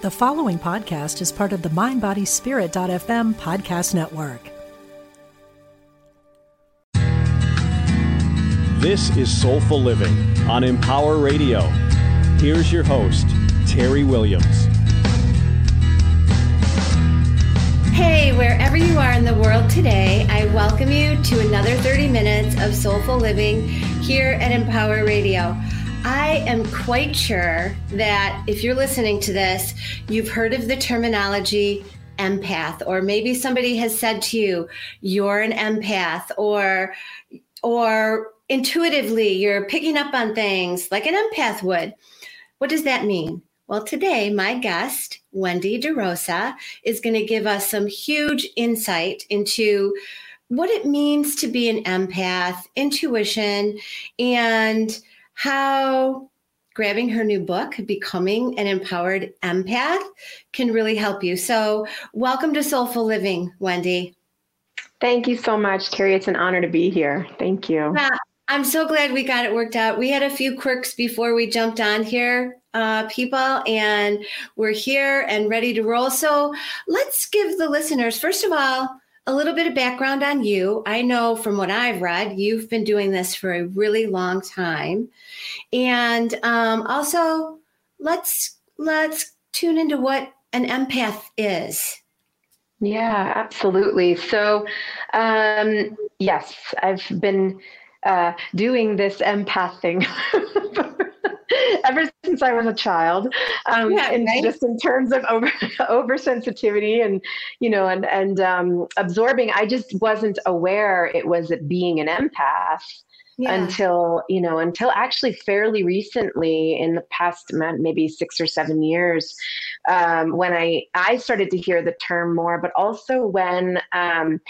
The following podcast is part of the MindBodySpirit.fm podcast network. This is Soulful Living on Empower Radio. Here's your host, Terry Williams. Hey, wherever you are in the world today, I welcome you to another 30 minutes of Soulful Living here at Empower Radio. I am quite sure that if you're listening to this, you've heard of the terminology empath, or maybe somebody has said to you, you're an empath, or or intuitively you're picking up on things like an empath would. What does that mean? Well, today, my guest, Wendy DeRosa, is going to give us some huge insight into what it means to be an empath, intuition, and how grabbing her new book, Becoming an Empowered Empath, can really help you. So, welcome to Soulful Living, Wendy. Thank you so much, Terry. It's an honor to be here. Thank you. Yeah, I'm so glad we got it worked out. We had a few quirks before we jumped on here, uh, people, and we're here and ready to roll. So, let's give the listeners, first of all, a little bit of background on you. I know from what I've read, you've been doing this for a really long time, and um, also let's let's tune into what an empath is. Yeah, absolutely. So, um, yes, I've been uh, doing this empath thing ever since I was a child. Um, yeah, and right? just in terms of over oversensitivity and you know and and um, absorbing, I just wasn't aware it was being an empath yeah. until you know until actually fairly recently in the past maybe six or seven years um, when i i started to hear the term more but also when um,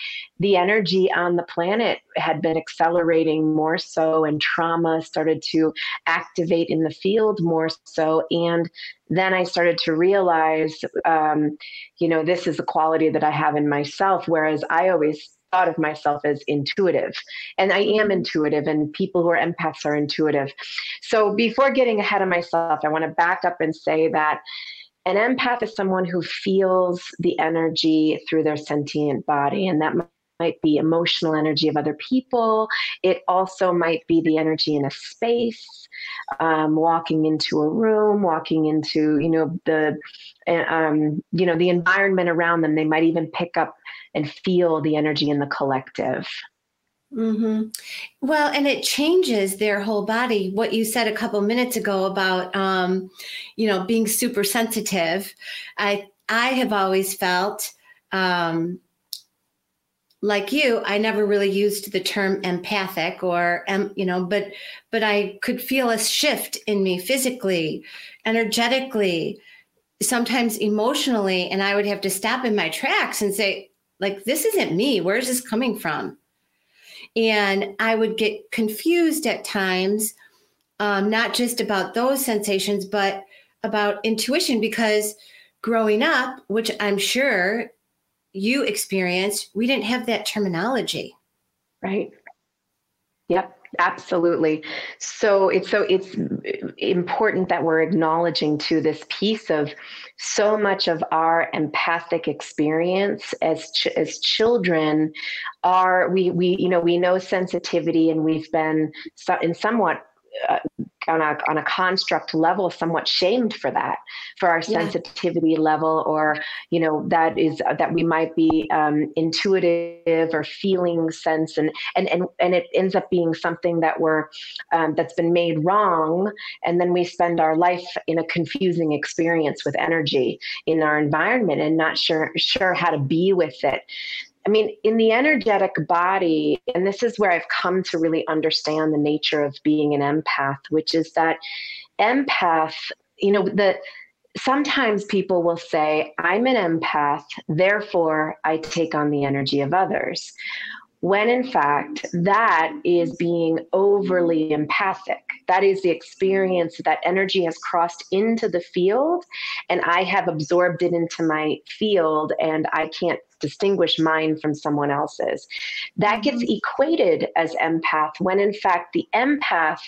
the energy on the planet had been accelerating more so and trauma started to activate in the field more so and then I started to realize, um, you know, this is a quality that I have in myself. Whereas I always thought of myself as intuitive and i am intuitive and people who are empaths are intuitive so before getting ahead of myself i want to back up and say that an empath is someone who feels the energy through their sentient body and that might be emotional energy of other people it also might be the energy in a space um, walking into a room walking into you know the um, you know the environment around them they might even pick up and feel the energy in the collective. Mm-hmm. Well, and it changes their whole body. What you said a couple minutes ago about, um, you know, being super sensitive. I I have always felt, um, like you, I never really used the term empathic or, you know, but but I could feel a shift in me physically, energetically, sometimes emotionally, and I would have to stop in my tracks and say, like, this isn't me. Where's this coming from? And I would get confused at times, um, not just about those sensations, but about intuition, because growing up, which I'm sure you experienced, we didn't have that terminology. Right. Yep. Absolutely. So it's so it's important that we're acknowledging to this piece of so much of our empathic experience as ch- as children are we we you know we know sensitivity and we've been so, in somewhat uh, on a on a construct level somewhat shamed for that for our yeah. sensitivity level or you know that is that we might be um, intuitive or feeling sense and and and and it ends up being something that we're um, that's been made wrong and then we spend our life in a confusing experience with energy in our environment and not sure sure how to be with it I mean, in the energetic body, and this is where I've come to really understand the nature of being an empath, which is that empath, you know, the sometimes people will say, I'm an empath, therefore I take on the energy of others when in fact that is being overly empathic. That is the experience that energy has crossed into the field and I have absorbed it into my field and I can't distinguish mine from someone else's. That gets mm-hmm. equated as empath when in fact the empath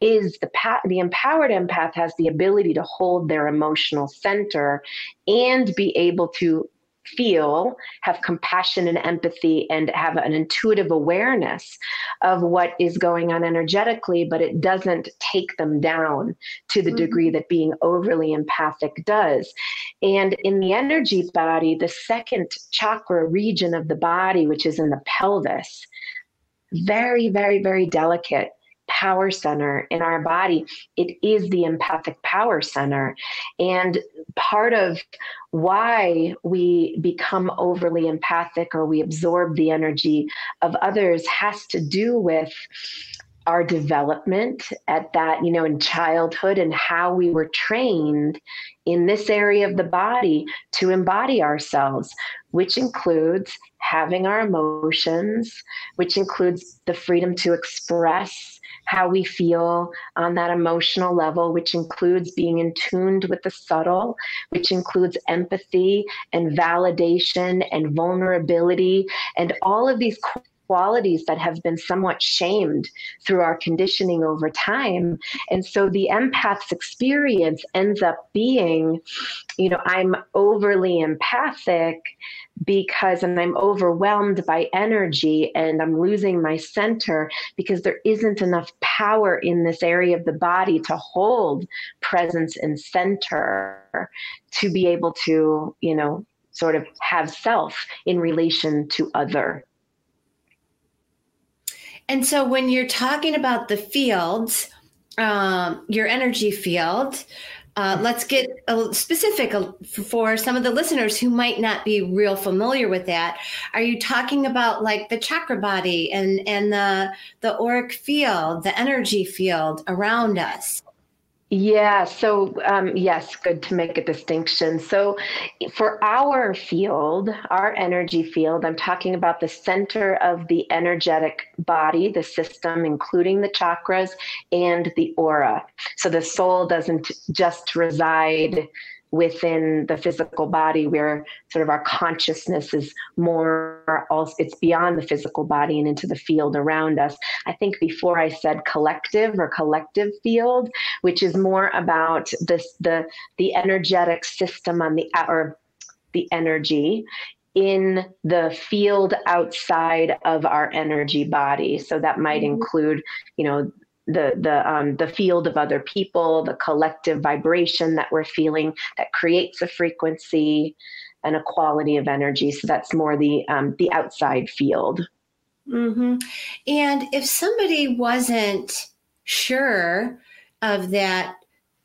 is the pa- the empowered empath has the ability to hold their emotional center and be able to feel, have compassion and empathy, and have an intuitive awareness of what is going on energetically, but it doesn't take them down to the mm-hmm. degree that being overly empathic does. And in the energy body, the second chakra region of the body, which is in the pelvis, very, very, very delicate power center in our body. It is the empathic power center. And part of why we become overly empathic or we absorb the energy of others has to do with our development at that, you know, in childhood and how we were trained in this area of the body to embody ourselves, which includes having our emotions, which includes the freedom to express how we feel on that emotional level, which includes being in tuned with the subtle, which includes empathy and validation and vulnerability and all of these qualities that have been somewhat shamed through our conditioning over time. And so the empath's experience ends up being, you know, I'm overly empathic because and I'm overwhelmed by energy and I'm losing my center because there isn't enough power in this area of the body to hold presence and center to be able to, you know, sort of have self in relation to other. And so when you're talking about the fields, um, your energy field, uh, let's get specific for some of the listeners who might not be real familiar with that. Are you talking about like the chakra body and and the the auric field, the energy field around us? Yeah, so um, yes, good to make a distinction. So, for our field, our energy field, I'm talking about the center of the energetic body, the system, including the chakras and the aura. So, the soul doesn't just reside within the physical body where sort of our consciousness is more also it's beyond the physical body and into the field around us i think before i said collective or collective field which is more about this the the energetic system on the or the energy in the field outside of our energy body so that might mm-hmm. include you know the the um, the field of other people, the collective vibration that we're feeling that creates a frequency and a quality of energy. So that's more the um, the outside field. Mm-hmm. And if somebody wasn't sure of that,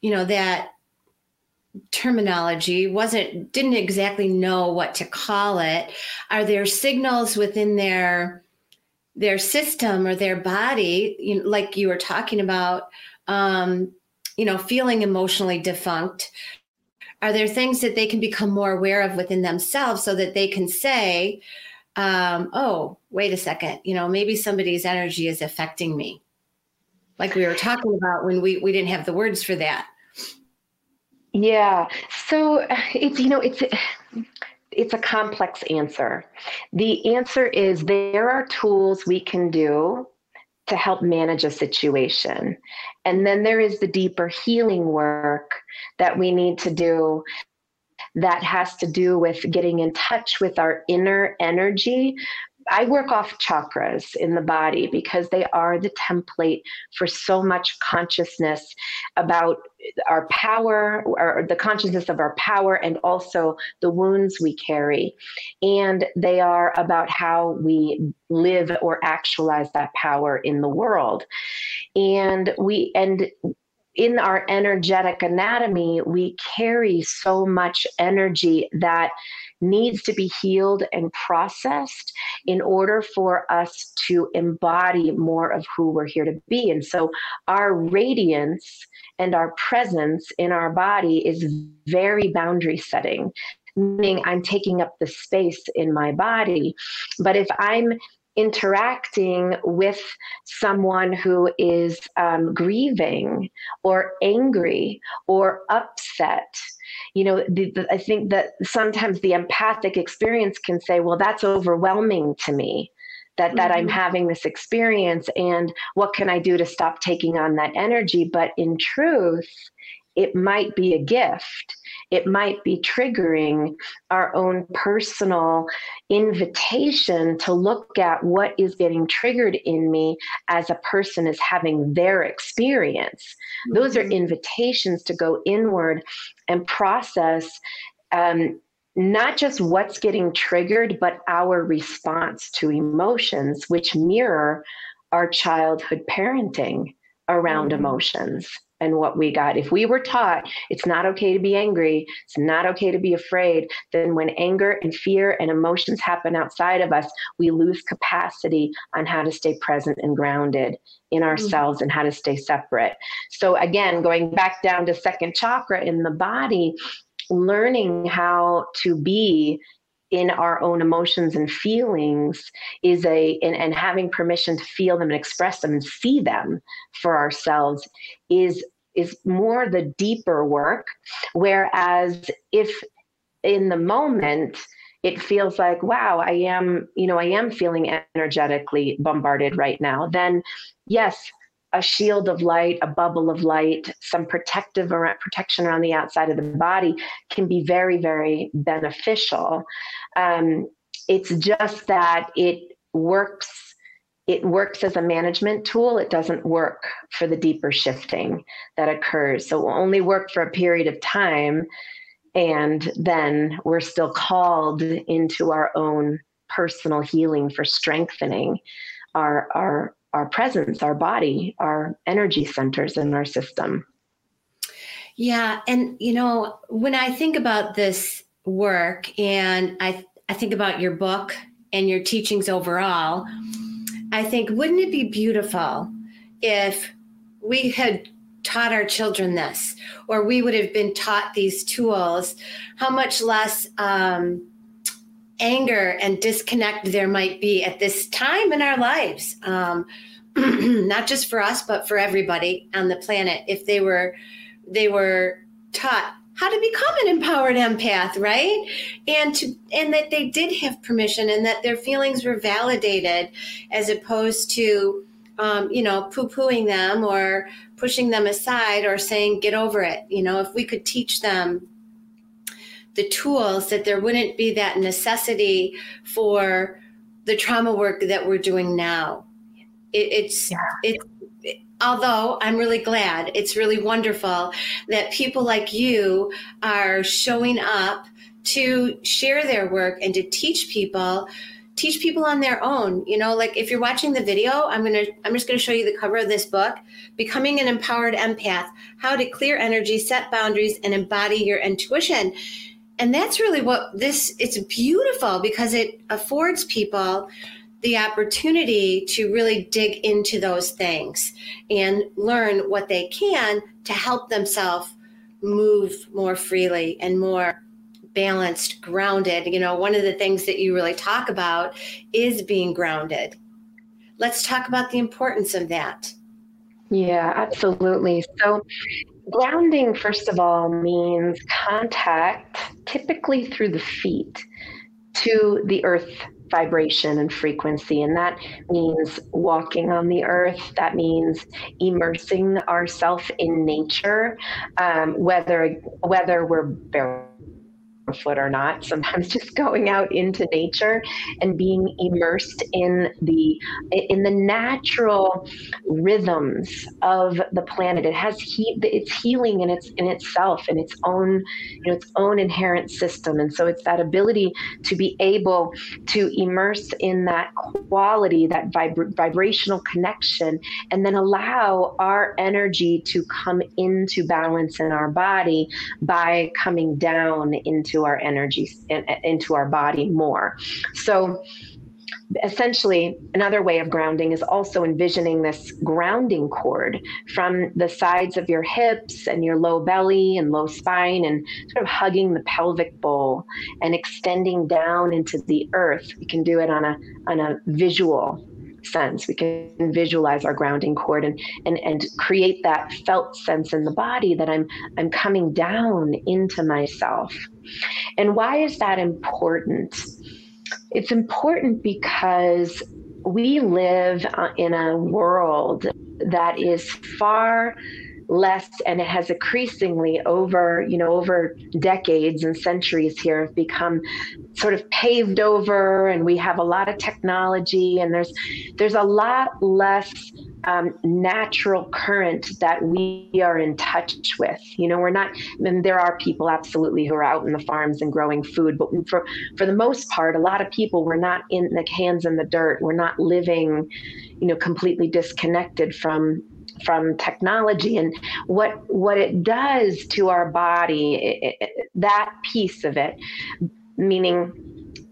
you know that terminology wasn't didn't exactly know what to call it are there signals within their their system or their body, you know, like you were talking about, um, you know, feeling emotionally defunct, are there things that they can become more aware of within themselves so that they can say, um, oh, wait a second, you know, maybe somebody's energy is affecting me. Like we were talking about when we, we didn't have the words for that. Yeah. So it's, you know, it's, it's a complex answer. The answer is there are tools we can do to help manage a situation. And then there is the deeper healing work that we need to do that has to do with getting in touch with our inner energy I work off chakras in the body because they are the template for so much consciousness about our power or the consciousness of our power and also the wounds we carry. And they are about how we live or actualize that power in the world. And we, and in our energetic anatomy, we carry so much energy that needs to be healed and processed in order for us to embody more of who we're here to be. And so our radiance and our presence in our body is very boundary setting meaning I'm taking up the space in my body. But if I'm interacting with someone who is um, grieving or angry or upset, you know the, the, i think that sometimes the empathic experience can say well that's overwhelming to me that that mm-hmm. i'm having this experience and what can i do to stop taking on that energy but in truth it might be a gift it might be triggering our own personal invitation to look at what is getting triggered in me as a person is having their experience. Mm-hmm. Those are mm-hmm. invitations to go inward and process. Um, not just what's getting triggered, but our response to emotions, which mirror our childhood parenting around mm-hmm. emotions and what we got. If we were taught it's not okay to be angry, it's not okay to be afraid, then when anger and fear and emotions happen outside of us, we lose capacity on how to stay present and grounded in mm-hmm. ourselves mm-hmm. and how to stay separate. So, again, going back down to second chakra in the body, learning how to be in our own emotions and feelings is a and, and having permission to feel them and express them and see them for ourselves is is more the deeper work. Whereas if in the moment it feels like wow i am you know i am feeling energetically bombarded right now then yes a shield of light, a bubble of light, some protective or protection around the outside of the body can be very, very beneficial. Um, it's just that it works. It works as a management tool. It doesn't work for the deeper shifting that occurs. So it will only work for a period of time. And then we're still called into our own personal healing for strengthening our, our our presence, our body, our energy centers in our system. Yeah, and you know, when I think about this work and I I think about your book and your teachings overall, I think wouldn't it be beautiful if we had taught our children this or we would have been taught these tools how much less um, anger and disconnect there might be at this time in our lives, um, not just for us, but for everybody on the planet. If they were they were taught how to become an empowered empath, right? And to and that they did have permission and that their feelings were validated, as opposed to um, you know poo pooing them or pushing them aside or saying get over it. You know, if we could teach them the tools that there wouldn't be that necessity for the trauma work that we're doing now. It, it's yeah. it's although I'm really glad, it's really wonderful that people like you are showing up to share their work and to teach people teach people on their own you know like if you're watching the video i'm going to i'm just going to show you the cover of this book becoming an empowered empath how to clear energy set boundaries and embody your intuition and that's really what this it's beautiful because it affords people the opportunity to really dig into those things and learn what they can to help themselves move more freely and more balanced grounded. You know one of the things that you really talk about is being grounded. Let's talk about the importance of that. Yeah absolutely. So Grounding, first of all, means contact, typically through the feet, to the earth vibration and frequency. And that means walking on the earth. That means immersing ourselves in nature, um, whether whether we're bare foot or not, sometimes just going out into nature and being immersed in the in the natural rhythms of the planet. It has he, it's healing in its in itself in its own you know its own inherent system, and so it's that ability to be able to immerse in that quality, that vibra- vibrational connection, and then allow our energy to come into balance in our body by coming down into our energy into our body more. So essentially another way of grounding is also envisioning this grounding cord from the sides of your hips and your low belly and low spine and sort of hugging the pelvic bowl and extending down into the earth we can do it on a on a visual sense. We can visualize our grounding cord and and and create that felt sense in the body that I'm I'm coming down into myself. And why is that important? It's important because we live uh, in a world that is far less and it has increasingly over you know over decades and centuries here have become sort of paved over and we have a lot of technology and there's there's a lot less um, natural current that we are in touch with. You know we're not and there are people absolutely who are out in the farms and growing food but for for the most part a lot of people we're not in the hands in the dirt. We're not living you know completely disconnected from from technology and what what it does to our body it, it, that piece of it meaning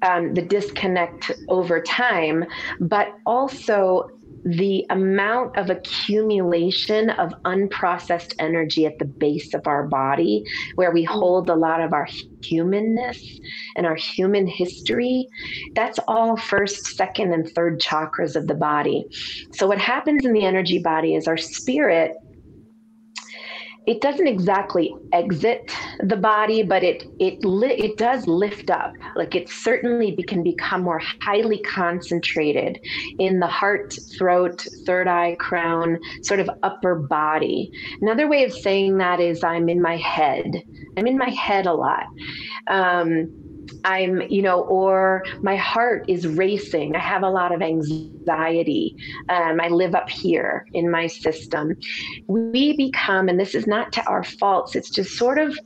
um, the disconnect over time but also the amount of accumulation of unprocessed energy at the base of our body, where we mm. hold a lot of our humanness and our human history, that's all first, second, and third chakras of the body. So, what happens in the energy body is our spirit it doesn't exactly exit the body, but it it li- it does lift up. Like it certainly be- can become more highly concentrated in the heart, throat, third eye, crown, sort of upper body. Another way of saying that is I'm in my head. I'm in my head a lot. Um, I'm, you know, or my heart is racing. I have a lot of anxiety. Um, I live up here in my system. We become, and this is not to our faults, it's just sort of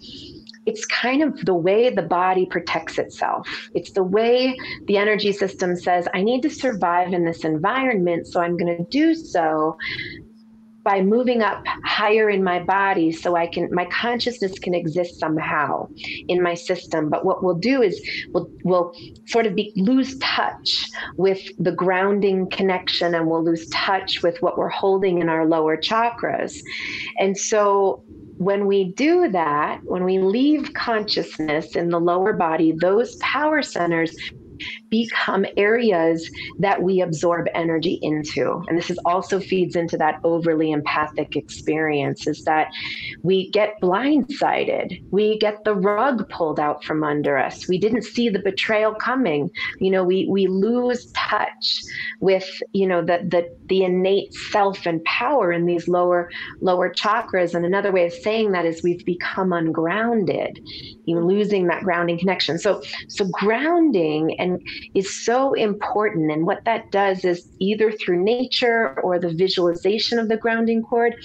it's kind of the way the body protects itself. It's the way the energy system says, I need to survive in this environment, so I'm going to do so by moving up higher in my body so I can my consciousness can exist somehow in my system. But what we'll do is we'll we'll sort of be lose touch with the grounding connection and we'll lose touch with what we're holding in our lower chakras. And so when we do that, when we leave consciousness in the lower body, those power centers become areas that we absorb energy into. And this is also feeds into that overly empathic experience is that we get blindsided. We get the rug pulled out from under us. We didn't see the betrayal coming. You know, we we lose touch with, you know, the the the innate self and power in these lower lower chakras. And another way of saying that is we've become ungrounded. You losing that grounding connection. So so grounding and is so important. And what that does is either through nature or the visualization of the grounding cord,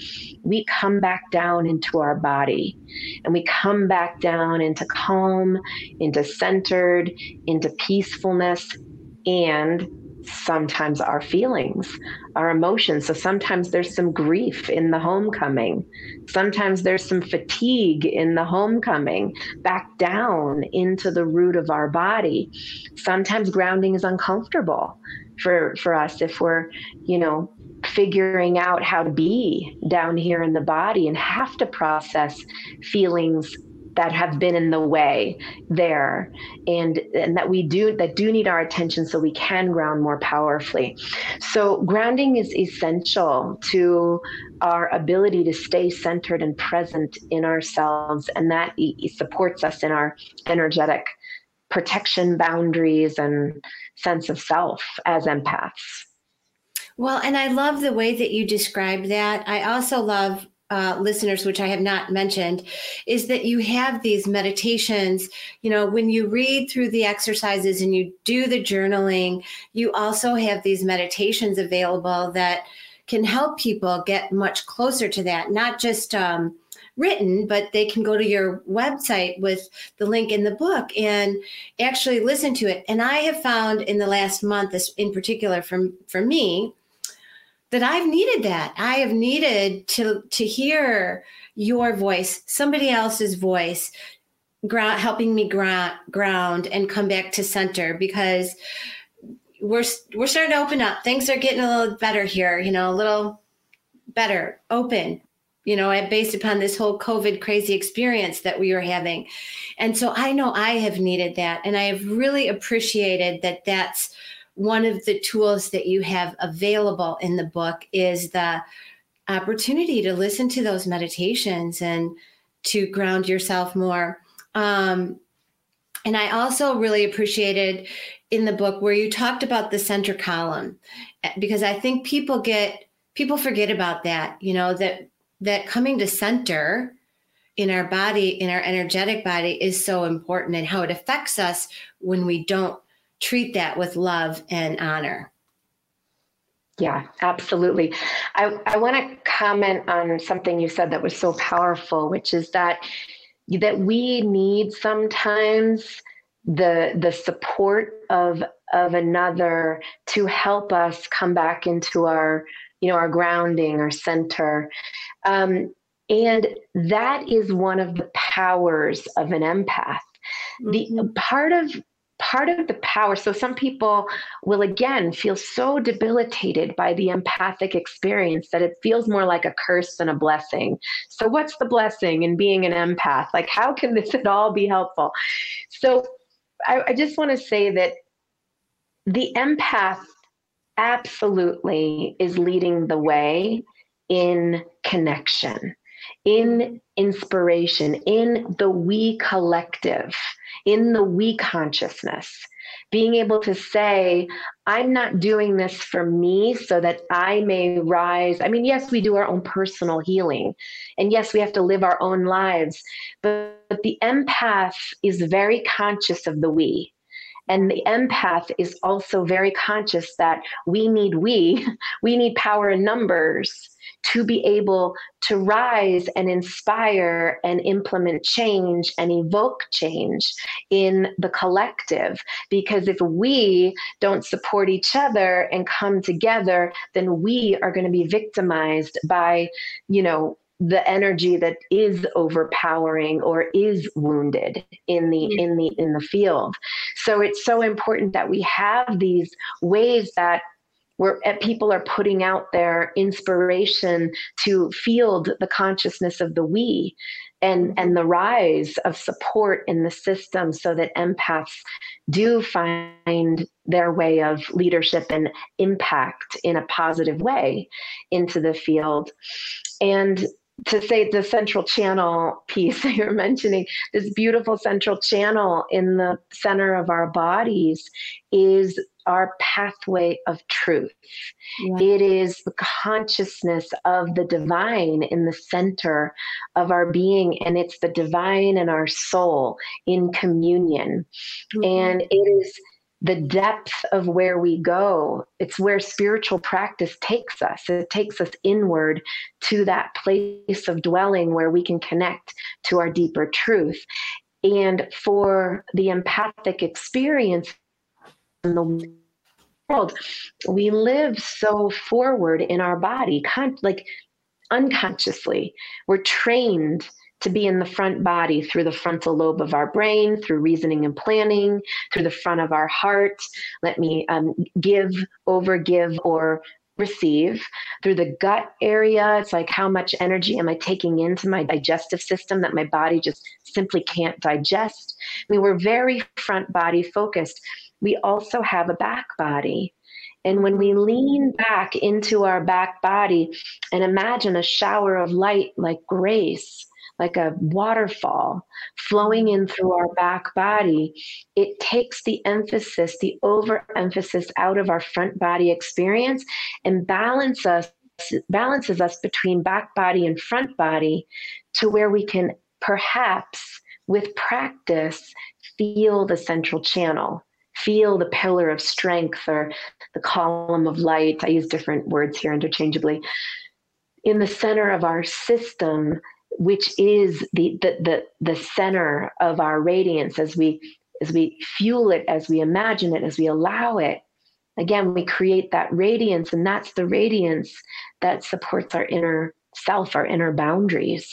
we come back down into our body and we come back down into calm, into centered, into peacefulness, and sometimes our feelings, our emotions. So sometimes there's some grief in the homecoming. Sometimes there's some fatigue in the homecoming, back down into the root of our body. Sometimes grounding is uncomfortable for, for us if we're, you know, figuring out how to be down here in the body and have to process feelings that have been in the way there. And and that we do that do need our attention so we can ground more powerfully. So grounding is essential to our ability to stay centered and present in ourselves. And that supports us in our energetic protection boundaries and sense of self as empaths. Well, and I love the way that you describe that. I also love uh, listeners, which I have not mentioned, is that you have these meditations. You know, when you read through the exercises and you do the journaling, you also have these meditations available that can help people get much closer to that, not just um, written, but they can go to your website with the link in the book and actually listen to it. And I have found in the last month, this in particular from for me, that I've needed that. I have needed to to hear your voice, somebody else's voice, ground, helping me ground, ground and come back to center because we're we're starting to open up. Things are getting a little better here, you know, a little better, open, you know, based upon this whole COVID crazy experience that we were having. And so I know I have needed that and I have really appreciated that that's one of the tools that you have available in the book is the opportunity to listen to those meditations and to ground yourself more. Um, and I also really appreciated in the book where you talked about the center column because I think people get people forget about that, you know, that that coming to center in our body, in our energetic body is so important and how it affects us when we don't treat that with love and honor. Yeah, absolutely. I, I want to comment on something you said that was so powerful, which is that that we need sometimes the the support of of another to help us come back into our you know our grounding our center um, and that is one of the powers of an empath mm-hmm. the part of part of the power. So some people will again feel so debilitated by the empathic experience that it feels more like a curse than a blessing. So what's the blessing in being an empath? Like how can this at all be helpful? So i, I just want to say that the empath absolutely is leading the way in connection in inspiration, in the we collective, in the we consciousness. Being able to say, I'm not doing this for me so that I may rise. I mean, yes, we do our own personal healing. And yes, we have to live our own lives. But, but the empath is very conscious of the we. And the empath is also very conscious that we need we, we need power in numbers to be able to rise and inspire and implement change and evoke change in the collective. Because if we don't support each other and come together, then we are going to be victimized by, you know, the energy that is overpowering or is wounded in the mm. in the in the field so it's so important that we have these ways that where eh, people are putting out their inspiration to field the consciousness of the we and and the rise of support in the system so that empaths do find their way of leadership and impact in a positive way into the field. And to say the central channel piece that you're mentioning, this beautiful central channel in the center of our bodies is our pathway of truth. Yeah. It is the consciousness of the divine in the center of our being, and it's the divine in our soul in communion. Mm-hmm. And it is the depth of where we go. It's where spiritual practice takes us. It takes us inward to that place of dwelling where we can connect to our deeper truth. And for the empathic experience the world, we live so forward in our body, con- like unconsciously. We're trained to be in the front body through the frontal lobe of our brain, through reasoning and planning, through the front of our heart. Let me um, give, over give, or receive through the gut area. It's like how much energy am I taking into my digestive system that my body just simply can't digest? I mean, we're very front body focused. We also have a back body. And when we lean back into our back body and imagine a shower of light like grace, like a waterfall flowing in through our back body, it takes the emphasis, the overemphasis out of our front body experience and balance us balances us between back body and front body to where we can perhaps with practice feel the central channel feel the pillar of strength or the column of light. I use different words here interchangeably. In the center of our system which is the, the the the center of our radiance as we as we fuel it as we imagine it as we allow it again we create that radiance and that's the radiance that supports our inner self our inner boundaries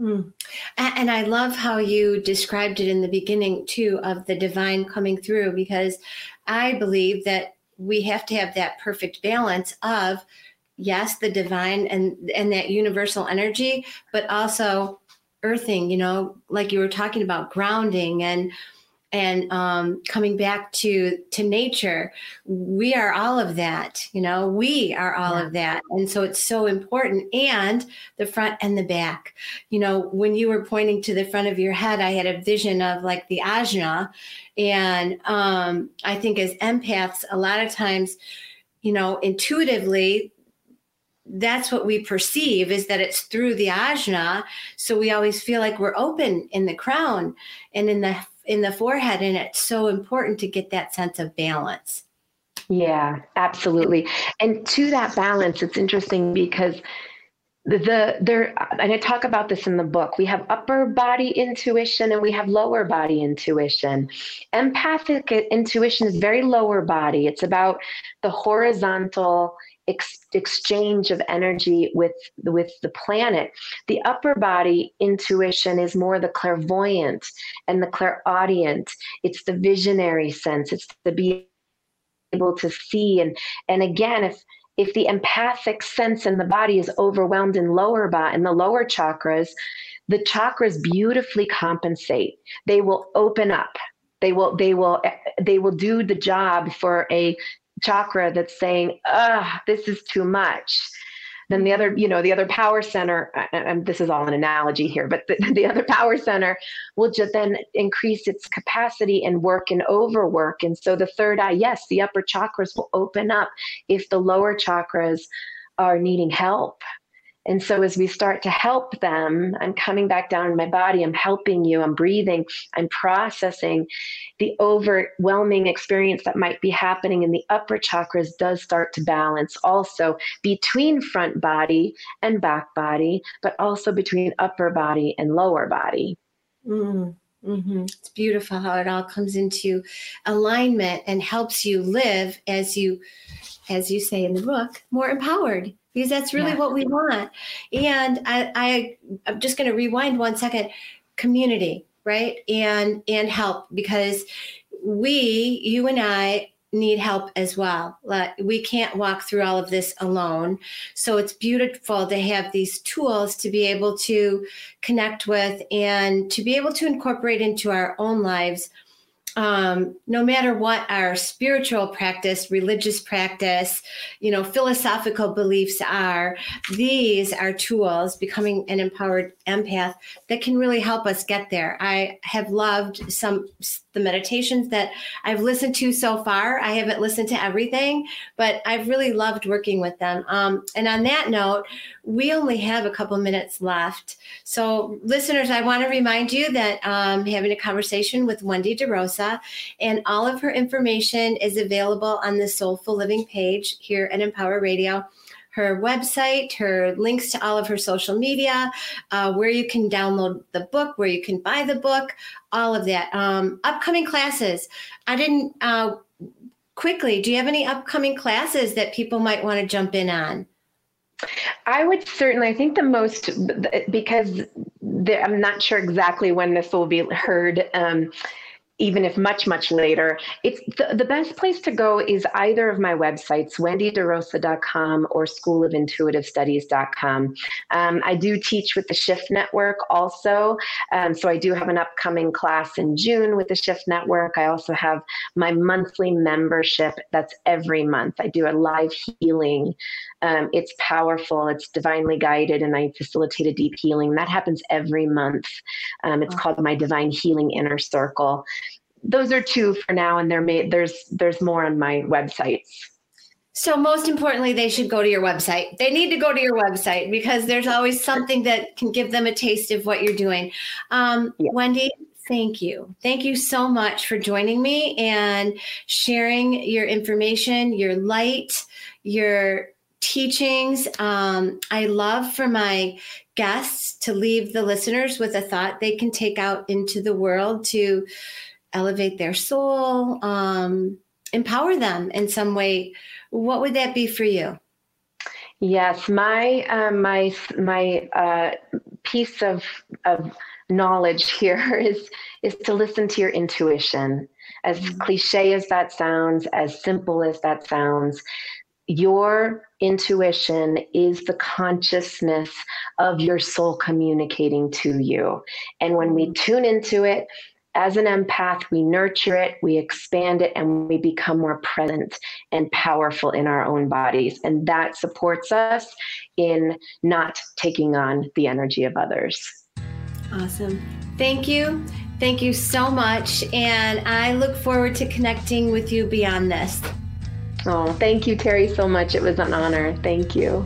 mm. and i love how you described it in the beginning too of the divine coming through because i believe that we have to have that perfect balance of yes the divine and and that universal energy but also earthing you know like you were talking about grounding and and um, coming back to to nature we are all of that you know? We are all yeah. of that. And so it's so important. And the front and the back. You know when you were pointing to the front of your head i had a vision of like the ajna. And um, i think as empaths a lot of times you know intuitively that's what we perceive is that it's through the ajna. So we always feel like we're open in the crown and in the in the forehead and it's so important to get that sense of balance. Yeah absolutely. And to that balance it's interesting because the there and i talk about this in the book we have upper body intuition and we have lower body intuition. Empathic intuition is very lower body. It's about the horizontal ex- exchange of energy with with the planet. The upper body intuition is more the clairvoyant and the clairaudient. It's the visionary sense. It's the be able to see. And and again if if the empathic sense in the body is overwhelmed in lower body in the lower chakras the chakras beautifully compensate. They will open up. They will they will they will do the job for a chakra that's saying, "Ah, this is too much." Then the other, you know, the other power center, and this is all an analogy here, but the, the other power center will just then increase its capacity and work and overwork. And so the third eye, yes, the upper chakras will open up if the lower chakras are needing help and so as we start to help them, I'm coming back down in my body, I'm helping you, I'm breathing, I'm processing the overwhelming experience that might be happening in the upper chakras does start to balance also between front body and back body, but also between upper body and lower body. Mm. Mm-hmm. It's beautiful how it all comes into alignment and helps you live as you, as you say in the book, more empowered because that's really yeah. what we want. And I, I I'm just going to rewind one second. Community, right? And and help because we, you and I, need help as well. We can't walk through all of this alone. So it's beautiful to have these tools to be able to connect with and to be able to incorporate into our own lives um, no matter what our spiritual practice, religious practice, you know, philosophical beliefs are, these are tools, becoming an empowered empath, that can really help us get there. I have loved some the meditations that I've listened to so far. I haven't listened to everything, but I've really loved working with them. Um, and on that note, we only have a couple minutes left. So, listeners, I want to remind you that um, having a conversation with Wendy DeRosa, and all of her information is available on the Soulful Living page here at Empower Radio her website, her links to all of her social media, uh, where you can download the book, where you can buy the book, all of that. Um, upcoming classes. I didn't uh, quickly. Do you have any upcoming classes that people might want to jump in on? I would certainly. I think the most because I'm not sure exactly when this will be heard. Um, even if much, much later. It's the, the best place to go is either of my websites, wendyderosa.com or schoolofintuitivestudies.com. Um, I do teach with the Shift Network also. Um, so I do have an upcoming class in June with the Shift Network. I also have my monthly membership that's every month. I do a live healing. Um, it's powerful, it's divinely guided, and I facilitate a deep healing. That happens every month. Um, it's called my Divine Healing Inner Circle those are two for now, and there may there's there's more on my websites. So most importantly, they should go to your website. They need to go to your website because there's always something that can give them a taste of what you're doing. Um, yeah. Wendy, thank you. Thank you so much for joining me and sharing your information, your light, your teachings. Um, I love for my guests to leave the listeners with a thought they can take out into the world to elevate their soul, um, empower them in some way, what would that be for you? Yes, my um, my my uh, piece of of knowledge here is is to listen to your intuition. As mm-hmm. cliche as that sounds, as simple as that sounds, your intuition is the consciousness of your soul communicating to you. And when we mm-hmm. tune into it, as an empath, we nurture it, we expand it, and we become more present and powerful in our own bodies. And that supports us in not taking on the energy of others. Awesome. Thank you. Thank you so much. And I look forward to connecting with you beyond this. Oh, thank you, Terry, so much. It was an honor. Thank you.